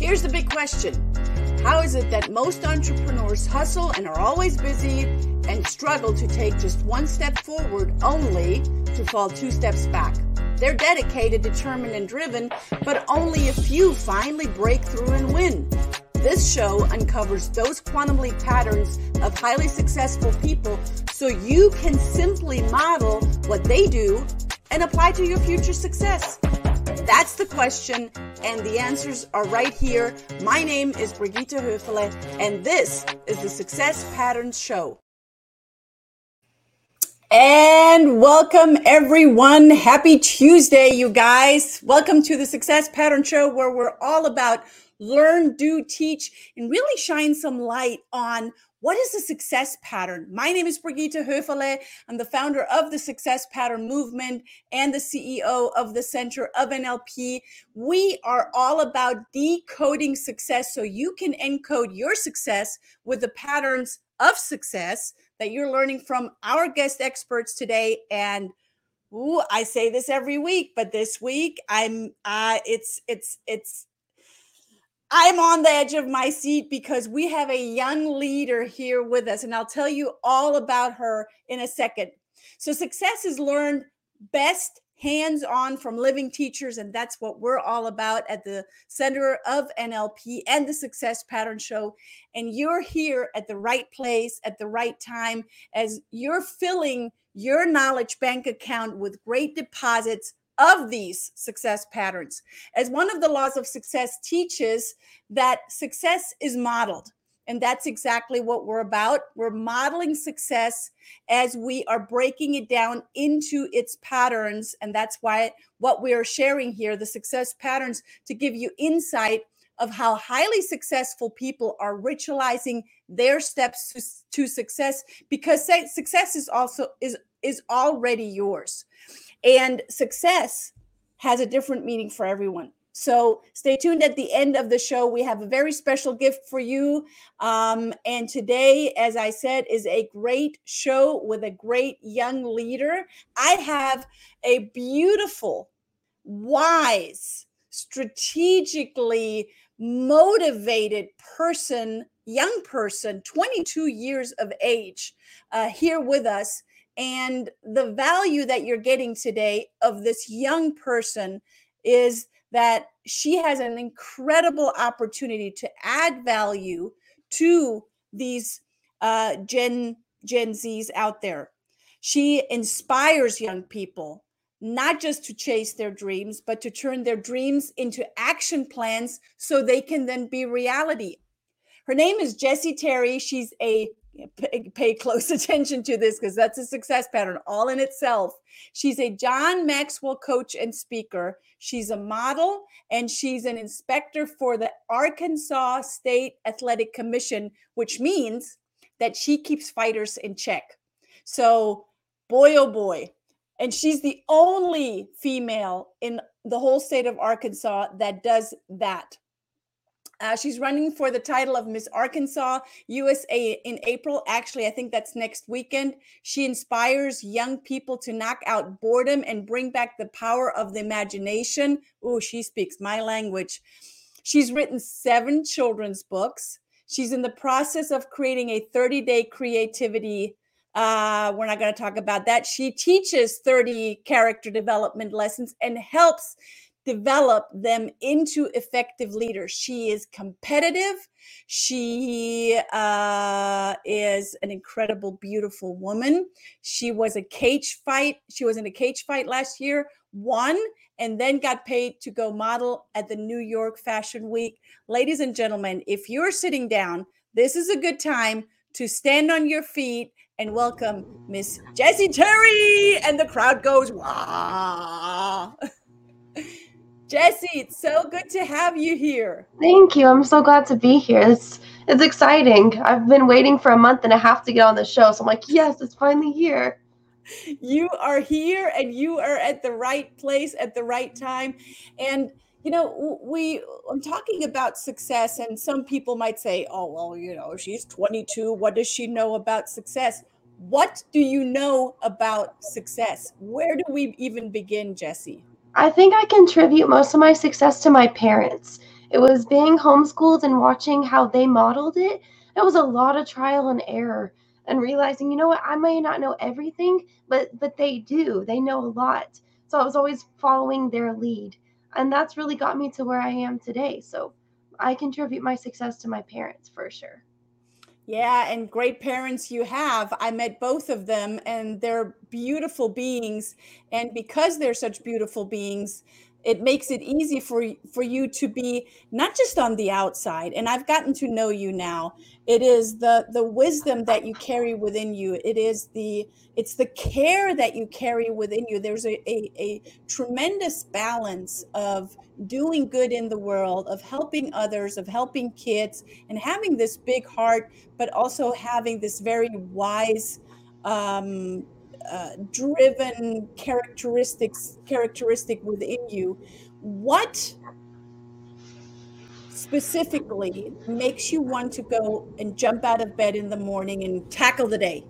Here's the big question How is it that most entrepreneurs hustle and are always busy and struggle to take just one step forward only to fall two steps back? They're dedicated, determined, and driven, but only a few finally break through and win. This show uncovers those quantum leap patterns of highly successful people so you can simply model what they do and apply to your future success. That's the question, and the answers are right here. My name is Brigitte Höfele, and this is the Success Patterns Show. And welcome everyone. Happy Tuesday, you guys. Welcome to the Success Pattern Show, where we're all about learn, do, teach, and really shine some light on what is the success pattern? My name is Brigitte Höfele. I'm the founder of the Success Pattern Movement and the CEO of the Center of NLP. We are all about decoding success so you can encode your success with the patterns of success that you're learning from our guest experts today. And ooh, I say this every week, but this week I'm uh it's it's it's I'm on the edge of my seat because we have a young leader here with us, and I'll tell you all about her in a second. So, success is learned best hands on from living teachers, and that's what we're all about at the Center of NLP and the Success Pattern Show. And you're here at the right place at the right time as you're filling your knowledge bank account with great deposits of these success patterns. As one of the laws of success teaches, that success is modeled. And that's exactly what we're about. We're modeling success as we are breaking it down into its patterns. And that's why what we are sharing here, the success patterns, to give you insight of how highly successful people are ritualizing their steps to, to success because success is also is is already yours and success has a different meaning for everyone. So stay tuned at the end of the show. We have a very special gift for you. Um, and today, as I said, is a great show with a great young leader. I have a beautiful, wise, strategically motivated person, young person, 22 years of age, uh, here with us and the value that you're getting today of this young person is that she has an incredible opportunity to add value to these uh, Gen Gen Zs out there. She inspires young people not just to chase their dreams, but to turn their dreams into action plans so they can then be reality. Her name is Jessie Terry. She's a pay, pay close attention to this because that's a success pattern all in itself. She's a John Maxwell coach and speaker. She's a model and she's an inspector for the Arkansas State Athletic Commission, which means that she keeps fighters in check. So, boy, oh boy. And she's the only female in the whole state of Arkansas that does that. Uh, she's running for the title of Miss Arkansas USA in April. Actually, I think that's next weekend. She inspires young people to knock out boredom and bring back the power of the imagination. Oh, she speaks my language. She's written seven children's books. She's in the process of creating a 30 day creativity. Uh, we're not going to talk about that. She teaches 30 character development lessons and helps develop them into effective leaders. She is competitive. She uh, is an incredible, beautiful woman. She was a cage fight. She was in a cage fight last year, won, and then got paid to go model at the New York Fashion Week. Ladies and gentlemen, if you're sitting down, this is a good time to stand on your feet and welcome Miss Jessie Terry. And the crowd goes, wow. It's so good to have you here. Thank you. I'm so glad to be here. It's it's exciting. I've been waiting for a month and a half to get on the show, so I'm like, yes, it's finally here. You are here, and you are at the right place at the right time. And you know, we I'm talking about success, and some people might say, "Oh, well, you know, she's 22. What does she know about success?" What do you know about success? Where do we even begin, Jessie? I think I contribute most of my success to my parents. it was being homeschooled and watching how they modeled it. It was a lot of trial and error and realizing, you know what, I may not know everything, but but they do. They know a lot. So I was always following their lead. And that's really got me to where I am today. So I contribute my success to my parents for sure. Yeah, and great parents you have. I met both of them, and they're beautiful beings. And because they're such beautiful beings, it makes it easy for for you to be not just on the outside and i've gotten to know you now. It is the the wisdom that you carry within you. It is the it's the care that you carry within you. There's a, a, a tremendous balance of doing good in the world of helping others of helping kids and having this big heart but also having this very wise um, uh, driven characteristics characteristic within you what specifically makes you want to go and jump out of bed in the morning and tackle the day?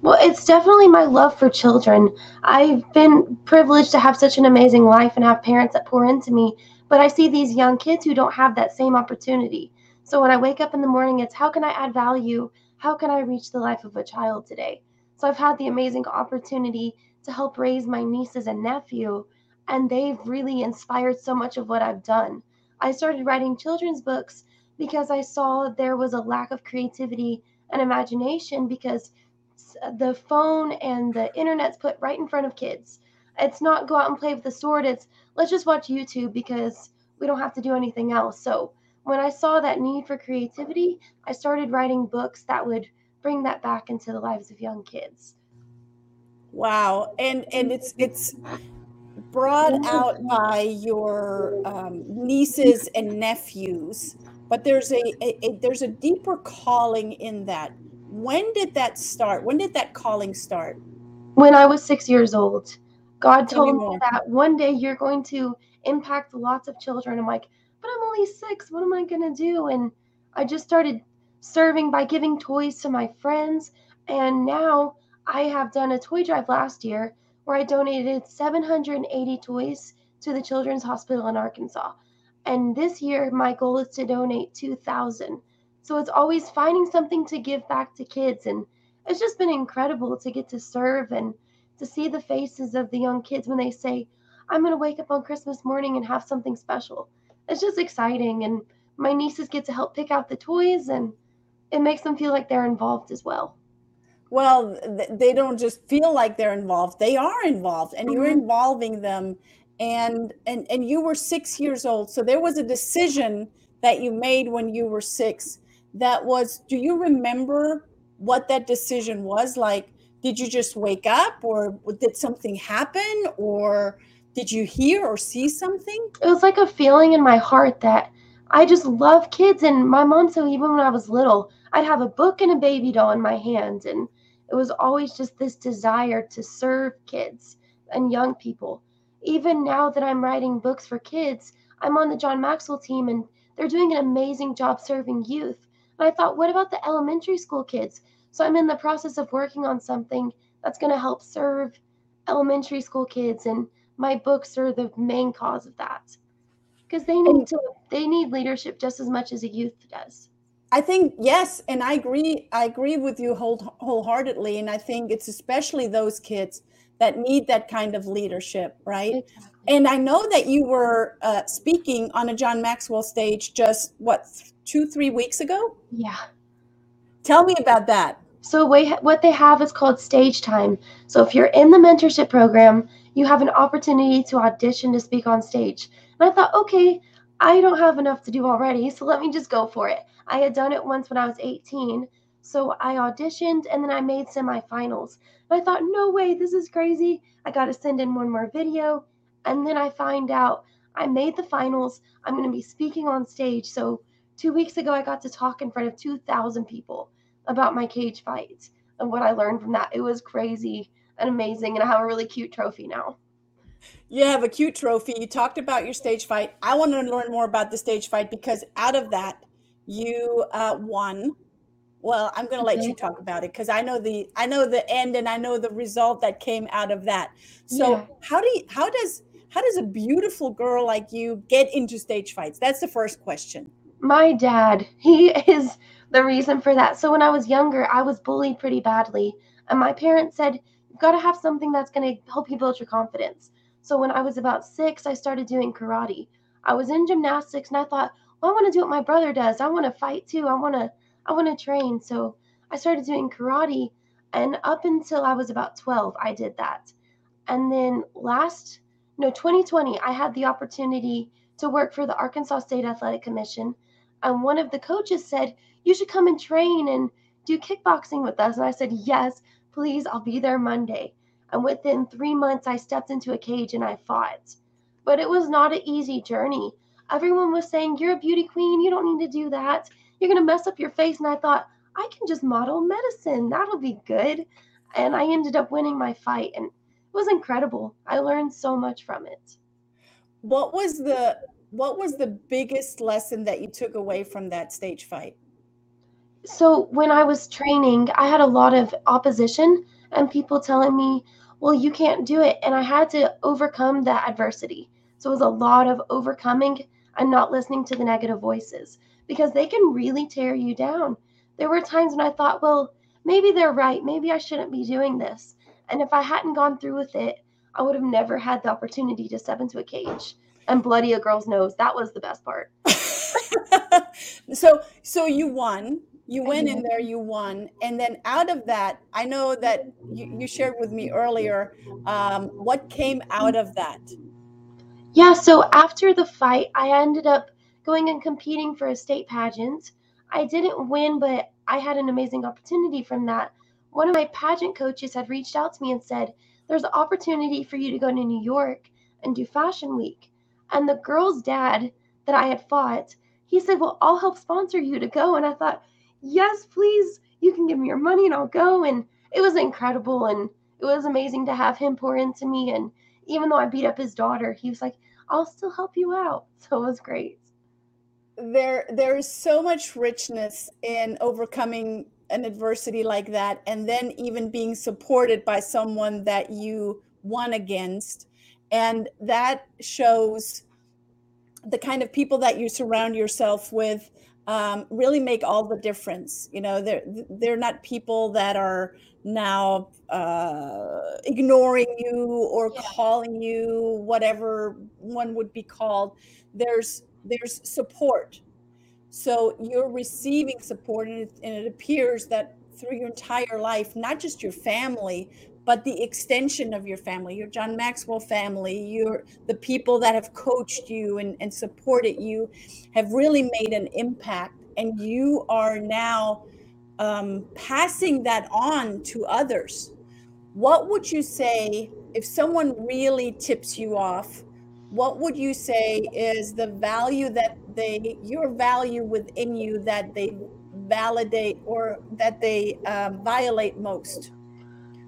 Well it's definitely my love for children. I've been privileged to have such an amazing life and have parents that pour into me but i see these young kids who don't have that same opportunity. So when i wake up in the morning it's how can i add value? How can i reach the life of a child today so I've had the amazing opportunity to help raise my nieces and nephew, and they've really inspired so much of what I've done. I started writing children's books because I saw there was a lack of creativity and imagination because the phone and the internet's put right in front of kids. It's not go out and play with the sword, it's let's just watch YouTube because we don't have to do anything else. So when I saw that need for creativity, I started writing books that would bring that back into the lives of young kids. Wow, and and it's it's brought out by your um, nieces and nephews, but there's a, a, a there's a deeper calling in that. When did that start? When did that calling start? When I was six years old. God told me that one day you're going to impact lots of children. I'm like, but I'm only six. What am I going to do? And I just started serving by giving toys to my friends. And now I have done a toy drive last year where I donated 780 toys to the Children's Hospital in Arkansas. And this year, my goal is to donate 2,000. So it's always finding something to give back to kids. And it's just been incredible to get to serve and to see the faces of the young kids when they say, I'm going to wake up on Christmas morning and have something special. It's just exciting. And my nieces get to help pick out the toys and it makes them feel like they're involved as well. Well, they don't just feel like they're involved; they are involved, and you're mm-hmm. involving them. And and and you were six years old, so there was a decision that you made when you were six. That was. Do you remember what that decision was? Like, did you just wake up, or did something happen, or did you hear or see something? It was like a feeling in my heart that I just love kids. And my mom said even when I was little, I'd have a book and a baby doll in my hand. And it was always just this desire to serve kids and young people. Even now that I'm writing books for kids, I'm on the John Maxwell team and they're doing an amazing job serving youth. And I thought, what about the elementary school kids? So I'm in the process of working on something that's going to help serve elementary school kids. And my books are the main cause of that because they need to they need leadership just as much as a youth does i think yes and i agree i agree with you whole, wholeheartedly and i think it's especially those kids that need that kind of leadership right? Exactly. and i know that you were uh, speaking on a john maxwell stage just what two three weeks ago? Yeah. Tell me about that. So what they have is called stage time. So if you're in the mentorship program you have an opportunity to audition to speak on stage. And I thought, okay, I don't have enough to do already, so let me just go for it. I had done it once when I was 18, so I auditioned and then I made semifinals. And I thought, no way, this is crazy. I got to send in one more video. And then I find out I made the finals. I'm going to be speaking on stage. So two weeks ago, I got to talk in front of 2,000 people about my cage fight and what I learned from that. It was crazy and amazing. And I have a really cute trophy now. You have a cute trophy. You talked about your stage fight. I want to learn more about the stage fight because out of that, you uh, won. Well, I'm going to let you talk about it because I know the I know the end and I know the result that came out of that. So, yeah. how do you, how does how does a beautiful girl like you get into stage fights? That's the first question. My dad, he is the reason for that. So when I was younger, I was bullied pretty badly. And my parents said, You've got to have something that's going to help you build your confidence. So when I was about six, I started doing karate. I was in gymnastics and I thought, well, I want to do what my brother does. I want to fight too. I want to I want to train. So I started doing karate and up until I was about 12, I did that. And then last no 2020, I had the opportunity to work for the Arkansas State Athletic Commission. And one of the coaches said, "You should come and train and do kickboxing with us." And I said, "Yes, please, I'll be there Monday." And within 3 months I stepped into a cage and I fought. But it was not an easy journey. Everyone was saying, You're a beauty queen. You don't need to do that. You're going to mess up your face. And I thought, I can just model medicine. That'll be good. And I ended up winning my fight. And it was incredible. I learned so much from it. What was the what was the biggest lesson that you took away from that stage fight? So when I was training, I had a lot of opposition and people telling me, "Well, you can't do it." And I had to overcome that adversity. So it was a lot of overcoming and not listening to the negative voices because they can really tear you down. There were times when I thought, well, maybe they're right. Maybe I shouldn't be doing this. And if I hadn't gone through with it, I would have never had the opportunity to step into a cage and bloody a girl's nose. That was the best part. so so you won. You went in there, you won. And then out of that, I know that you, you shared with me earlier um, what came out of that. Yeah, so after the fight, I ended up going and competing for a state pageant. I didn't win, but I had an amazing opportunity from that. One of my pageant coaches had reached out to me and said, There's an opportunity for you to go to New York and do Fashion Week. And the girl's dad that I had fought, he said, Well, I'll help sponsor you to go. And I thought, Yes, please. You can give me your money and I'll go. And it was incredible. And it was amazing to have him pour into me. And even though I beat up his daughter, he was like, I'll still help you out. So it was great there there is so much richness in overcoming an adversity like that and then even being supported by someone that you won against and that shows the kind of people that you surround yourself with um, really make all the difference you know they're they're not people that are now uh, ignoring you or yeah. calling you whatever one would be called there's there's support. So you're receiving support, and it, and it appears that through your entire life, not just your family, but the extension of your family, your John Maxwell family, your the people that have coached you and, and supported you have really made an impact. And you are now um, passing that on to others. What would you say if someone really tips you off what would you say is the value that they your value within you that they validate or that they uh, violate most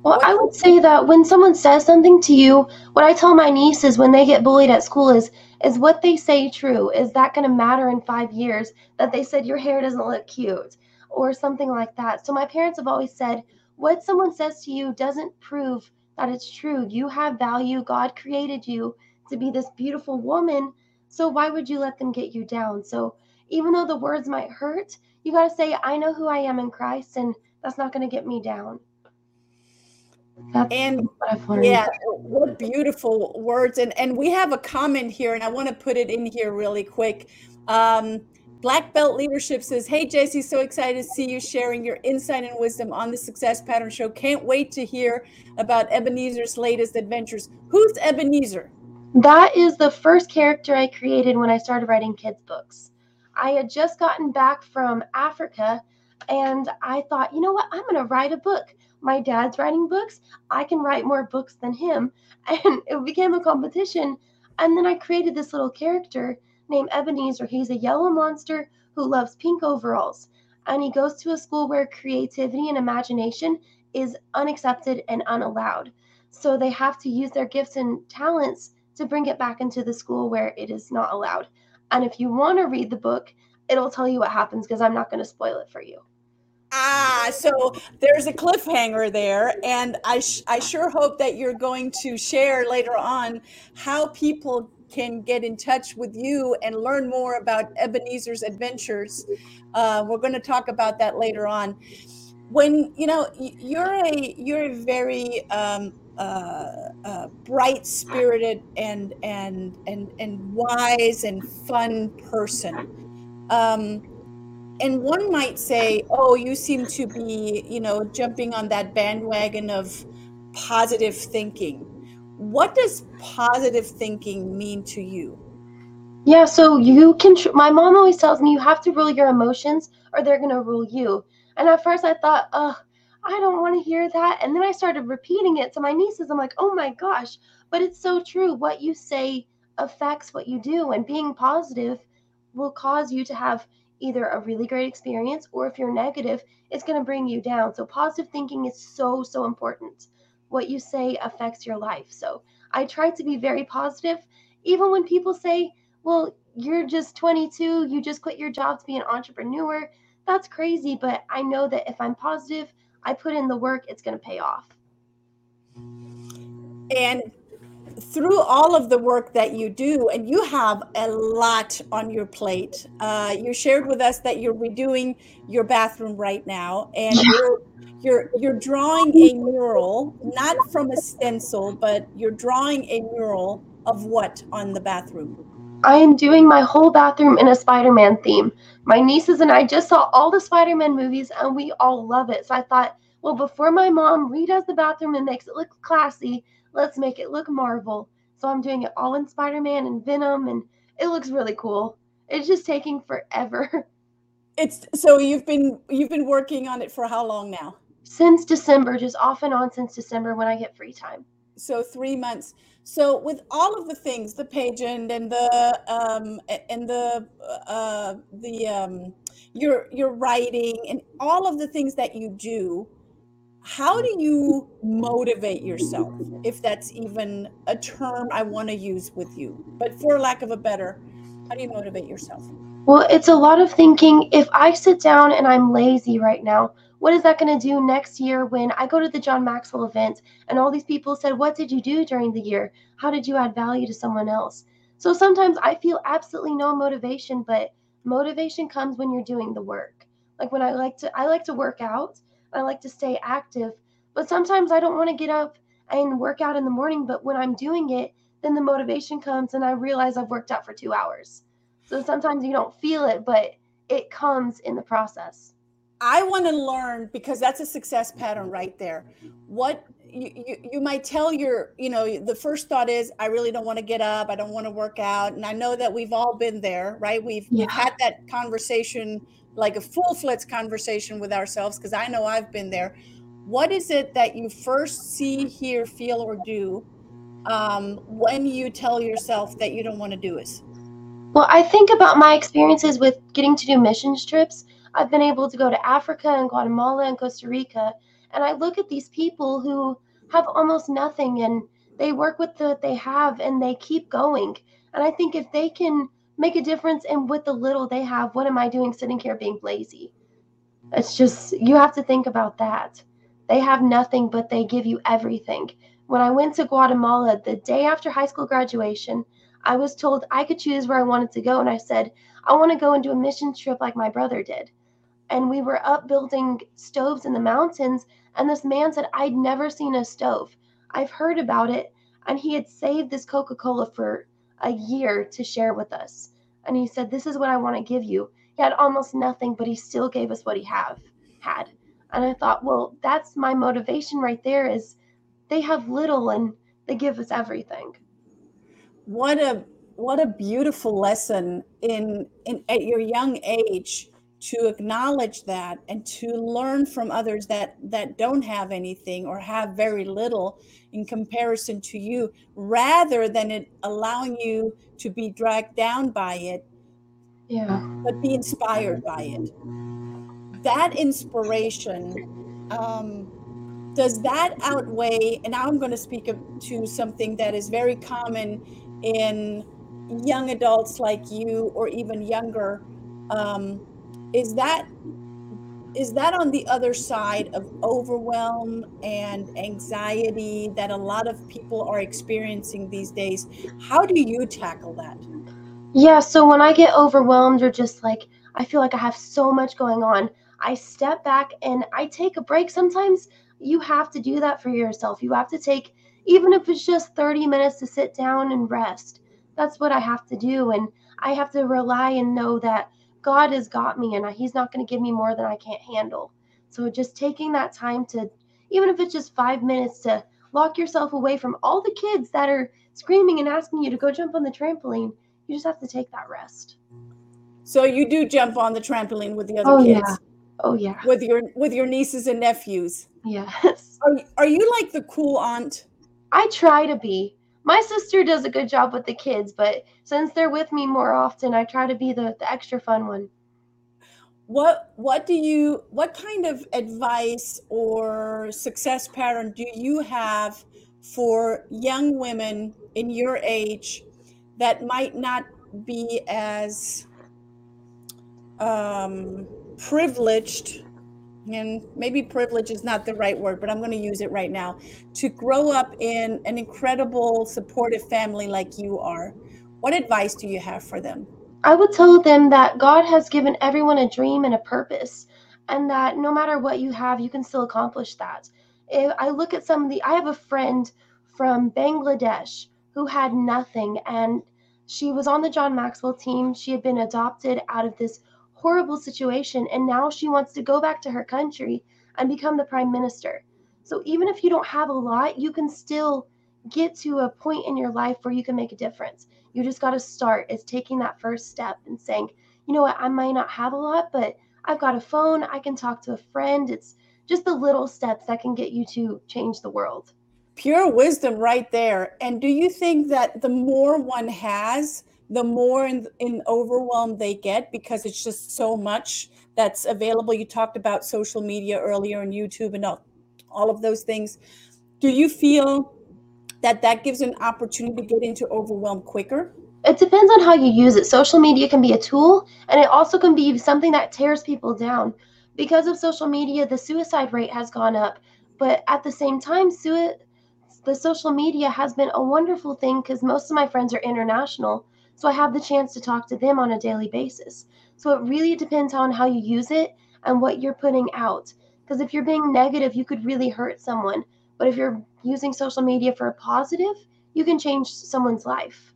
well i would say that when someone says something to you what i tell my nieces when they get bullied at school is is what they say true is that going to matter in five years that they said your hair doesn't look cute or something like that so my parents have always said what someone says to you doesn't prove that it's true you have value god created you to be this beautiful woman. So why would you let them get you down? So even though the words might hurt, you got to say, I know who I am in Christ, and that's not going to get me down. That's and yeah, what beautiful words. And and we have a comment here, and I want to put it in here really quick. Um, Black Belt Leadership says, Hey, Jessie, so excited to see you sharing your insight and wisdom on the Success Pattern Show. Can't wait to hear about Ebenezer's latest adventures. Who's Ebenezer? That is the first character I created when I started writing kids' books. I had just gotten back from Africa and I thought, you know what? I'm going to write a book. My dad's writing books. I can write more books than him. And it became a competition. And then I created this little character named Ebenezer. He's a yellow monster who loves pink overalls. And he goes to a school where creativity and imagination is unaccepted and unallowed. So they have to use their gifts and talents to bring it back into the school where it is not allowed. And if you want to read the book, it'll tell you what happens because I'm not going to spoil it for you. Ah, so there's a cliffhanger there, and I sh- I sure hope that you're going to share later on how people can get in touch with you and learn more about Ebenezer's adventures. Uh, we're going to talk about that later on. When you know you're a you're a very um, uh, uh, bright spirited and and and and wise and fun person. Um, and one might say, "Oh, you seem to be, you know, jumping on that bandwagon of positive thinking." What does positive thinking mean to you? Yeah, so you can. Tr- my mom always tells me you have to rule your emotions, or they're gonna rule you. And at first, I thought, "Ugh, I don't want to hear that." And then I started repeating it to my nieces. I'm like, "Oh my gosh!" But it's so true. What you say affects what you do, and being positive will cause you to have either a really great experience or if you're negative, it's going to bring you down. So, positive thinking is so, so important. What you say affects your life. So, I try to be very positive, even when people say, well, you're just 22, you just quit your job to be an entrepreneur. That's crazy, but I know that if I'm positive, I put in the work, it's going to pay off. And through all of the work that you do, and you have a lot on your plate. Uh, you shared with us that you're redoing your bathroom right now, and you're you're you're drawing a mural, not from a stencil, but you're drawing a mural of what on the bathroom. I am doing my whole bathroom in a Spider-Man theme. My nieces and I just saw all the Spider-Man movies, and we all love it. So I thought, well, before my mom redoes the bathroom and makes it look classy, let's make it look Marvel. So I'm doing it all in Spider Man and Venom, and it looks really cool. It's just taking forever. It's so you've been you've been working on it for how long now? Since December, just off and on since December when I get free time. So three months. So with all of the things, the pageant and the um, and the uh, the um, your your writing and all of the things that you do, how do you motivate yourself if that's even a term i want to use with you? But for lack of a better how do you motivate yourself? Well it's a lot of thinking. If i sit down and i'm lazy right now what is that going to do next year when i go to the john maxwell event and all these people said what did you do during the year? How did you add value to someone else? So sometimes i feel absolutely no motivation but motivation comes when you're doing the work. Like when i like to i like to work out I like to stay active. But sometimes I don't want to get up and work out in the morning. But when I'm doing it, then the motivation comes and I realize I've worked out for two hours. So sometimes you don't feel it, but it comes in the process. I want to learn because that's a success pattern right there. What you, you, you might tell your, you know, the first thought is, I really don't want to get up. I don't want to work out. And I know that we've all been there, right? We've, yeah. we've had that conversation like a full fledged conversation with ourselves because I know I've been there. What is it that you first see, hear, feel, or do um, when you tell yourself that you don't want to do it? Well, I think about my experiences with getting to do missions trips. I've been able to go to Africa and Guatemala and Costa Rica, and I look at these people who have almost nothing and they work with what they have and they keep going. And I think if they can make a difference and with the little they have what am i doing sitting here being lazy? It's just you have to think about that. They have nothing but they give you everything. When i went to guatemala the day after high school graduation i was told i could choose where i wanted to go and i said i want to go and do a mission trip like my brother did and we were up building stoves in the mountains and this man said i'd never seen a stove i've heard about it and he had saved this coca-cola for a year to share with us. And he said, This is what I want to give you. He had almost nothing, but he still gave us what he have had. And I thought, well, that's my motivation right there is they have little and they give us everything. What a what a beautiful lesson in, in at your young age to acknowledge that and to learn from others that that don't have anything or have very little in comparison to you rather than it allowing you to be dragged down by it yeah. but be inspired by it. That inspiration um, does that outweigh and now i'm going to speak to something that is very common in young adults like you or even younger um, is that is that on the other side of overwhelm and anxiety that a lot of people are experiencing these days? How do you tackle that? Yeah, so when I get overwhelmed or just like I feel like I have so much going on, I step back and I take a break. Sometimes you have to do that for yourself. You have to take, even if it's just 30 minutes to sit down and rest. That's what I have to do. And I have to rely and know that God has got me and He's not going to give me more than I can't handle. So just taking that time to, even if it's just five minutes, to lock yourself away from all the kids that are screaming and asking you to go jump on the trampoline, you just have to take that rest. So you do jump on the trampoline with the other oh, kids. Yeah. Oh yeah. With your with your nieces and nephews. Yes. Are, are you like the cool aunt? I try to be. My sister does a good job with the kids, but since they're with me more often, I try to be the, the extra fun one. What what do you what kind of advice or success pattern do you have for young women in your age that might not be as um, privileged and maybe privilege is not the right word, but I'm going to use it right now, to grow up in an incredible, supportive family like you are. What advice do you have for them? I would tell them that God has given everyone a dream and a purpose, and that no matter what you have, you can still accomplish that. If I look at some of the, I have a friend from Bangladesh who had nothing, and she was on the John Maxwell team. She had been adopted out of this horrible situation and now she wants to go back to her country and become the prime minister. So even if you don't have a lot, you can still get to a point in your life where you can make a difference. You just got to start is taking that first step and saying, "You know what? I might not have a lot, but I've got a phone, I can talk to a friend." It's just the little steps that can get you to change the world. Pure wisdom right there. And do you think that the more one has, the more in, in overwhelm they get because it's just so much that's available. You talked about social media earlier and YouTube and all, all of those things. Do you feel that that gives an opportunity to get into overwhelm quicker? It depends on how you use it. Social media can be a tool and it also can be something that tears people down. Because of social media, the suicide rate has gone up. But at the same time, sui- the social media has been a wonderful thing because most of my friends are international. So I have the chance to talk to them on a daily basis. So it really depends on how you use it and what you're putting out. Because if you're being negative, you could really hurt someone. But if you're using social media for a positive, you can change someone's life.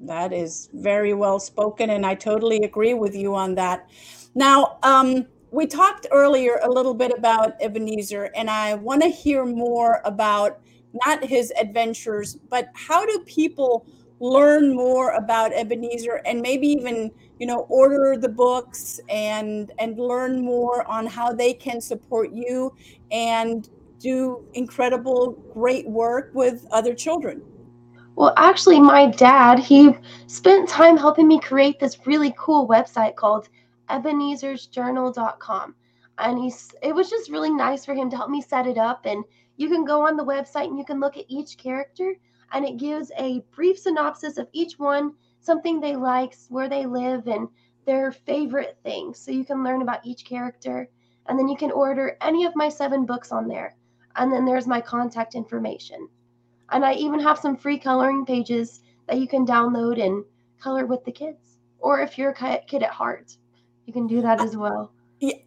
That is very well spoken, and I totally agree with you on that. Now, um, we talked earlier a little bit about Ebenezer, and I want to hear more about not his adventures, but how do people learn more about Ebenezer and maybe even you know order the books and and learn more on how they can support you and do incredible great work with other children. Well actually my dad he spent time helping me create this really cool website called ebenezersjournal.com and he's it was just really nice for him to help me set it up. And you can go on the website and you can look at each character and it gives a brief synopsis of each one, something they like, where they live, and their favorite things. So you can learn about each character. And then you can order any of my seven books on there. And then there's my contact information. And I even have some free coloring pages that you can download and color with the kids. Or if you're a kid at heart, you can do that as well.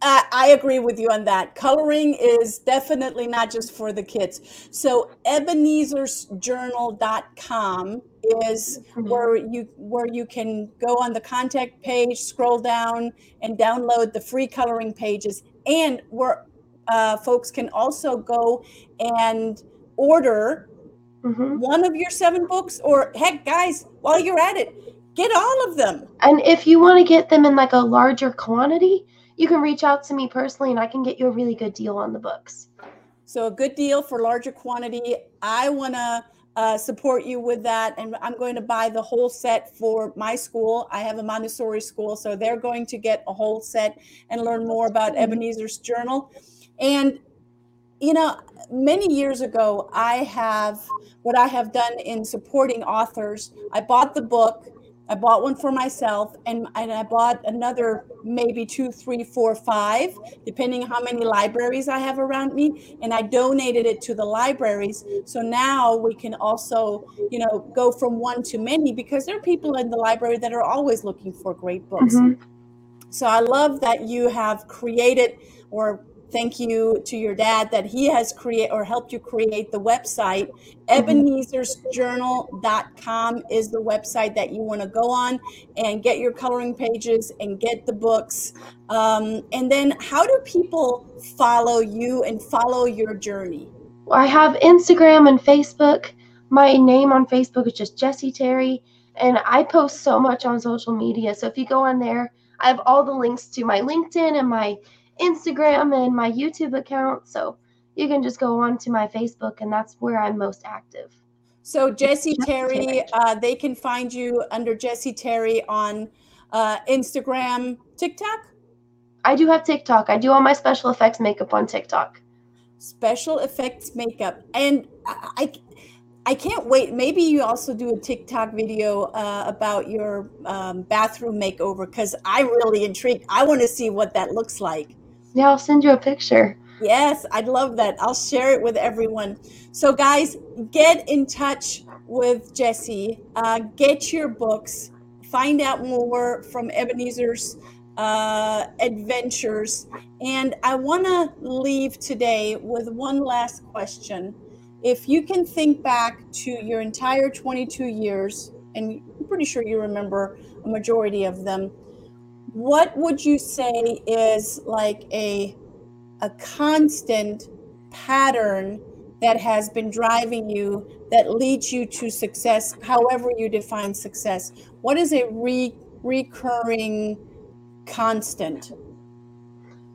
I, I agree with you on that. Coloring is definitely not just for the kids. So ebenezersjournal.com is where you where you can go on the contact page, scroll down, and download the free coloring pages, and where uh, folks can also go and order mm-hmm. one of your seven books, or heck, guys, while you're at it, get all of them. And if you want to get them in like a larger quantity, you can reach out to me personally and I can get you a really good deal on the books. So, a good deal for larger quantity. I want to uh, support you with that. And I'm going to buy the whole set for my school. I have a Montessori school, so they're going to get a whole set and learn more about. Ebenezer's journal. And, you know, many years ago, I have what I have done in supporting authors. I bought the book I bought one for myself, and, and I bought another maybe two, three, four, five, depending how many libraries I have around me. And I donated it to the libraries. So now we can also, you know, go from one to many because there are people in the library that are always looking for great books. Mm-hmm. So I love that you have created or thank you to your dad that he has create or helped you create the website. Ebenezersjournal.com is the website that you want to go on and get your coloring pages and get the books. Um, and then how do people follow you and follow your journey? I have instagram and facebook. My name on facebook is just jessie terry and i post so much on social media. So if you go on there i have all the links to my linkedin and my Instagram and my YouTube account. So you can just go on to my Facebook, and that's where I'm most active. So Jessie Terry, uh, they can find you under Jessie Terry on uh, Instagram, TikTok. I do have TikTok. I do all my special effects makeup on TikTok. Special effects makeup, and I, I can't wait. Maybe you also do a TikTok video uh, about your um, bathroom makeover because I'm really intrigued. I want to see what that looks like. Yeah, I'll send you a picture. Yes, I'd love that. I'll share it with everyone. So, guys, get in touch with Jessie. Uh, get your books. Find out more from Ebenezer's uh, adventures. And I want to leave today with one last question. If you can think back to your entire 22 years, and I'm pretty sure you remember a majority of them, what would you say is like a a constant pattern that has been driving you that leads you to success however you define success? What is a re- recurring constant?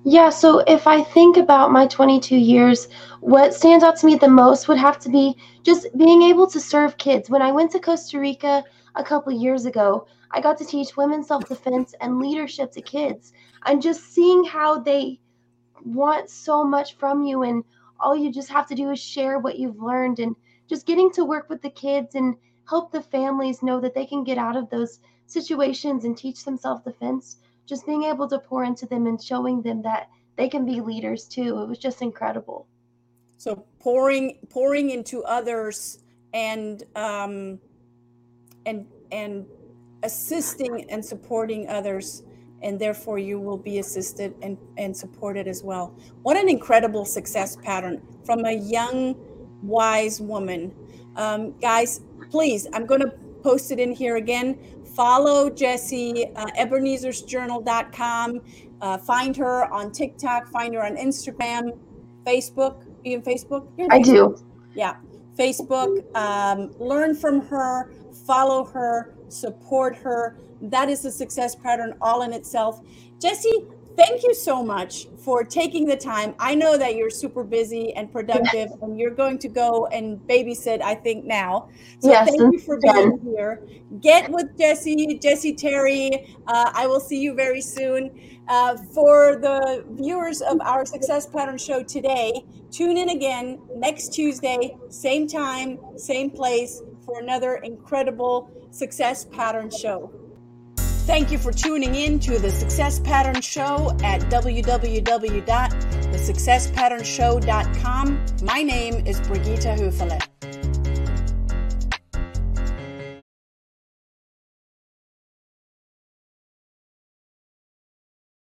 Yeah so if i think about my 22 years what stands out to me the most would have to be just being able to serve kids. When i went to costa rica a couple years ago I got to teach women's self defense and leadership to kids. And just seeing how they want so much from you, and all you just have to do is share what you've learned, and just getting to work with the kids and help the families know that they can get out of those situations and teach them self defense. Just being able to pour into them and showing them that they can be leaders too. It was just incredible. So pouring pouring into others and um, and and assisting and supporting others and therefore you will be assisted and, and supported as well. What an incredible success pattern from a young wise woman. Um, guys please i'm going to post it in here again. Follow jessie uh, ebenezersjournal.com uh, find her on tiktok find her on instagram facebook. You even facebook? I do. Yeah facebook. Um, learn from her follow her support her. That is a success pattern all in itself. Jessie, thank you so much for taking the time. I know that you're super busy and productive yes. and you're going to go and babysit, I think, now. So yes, thank you for being here. Get with Jessie, Jessie Terry. Uh, I will see you very soon. Uh, for the viewers of our Success Pattern Show today, tune in again next Tuesday, same time, same place for another incredible Success Pattern Show. Thank you for tuning in to the Success Pattern Show at www.thesuccesspatternshow.com. My name is Brigitte Höfele.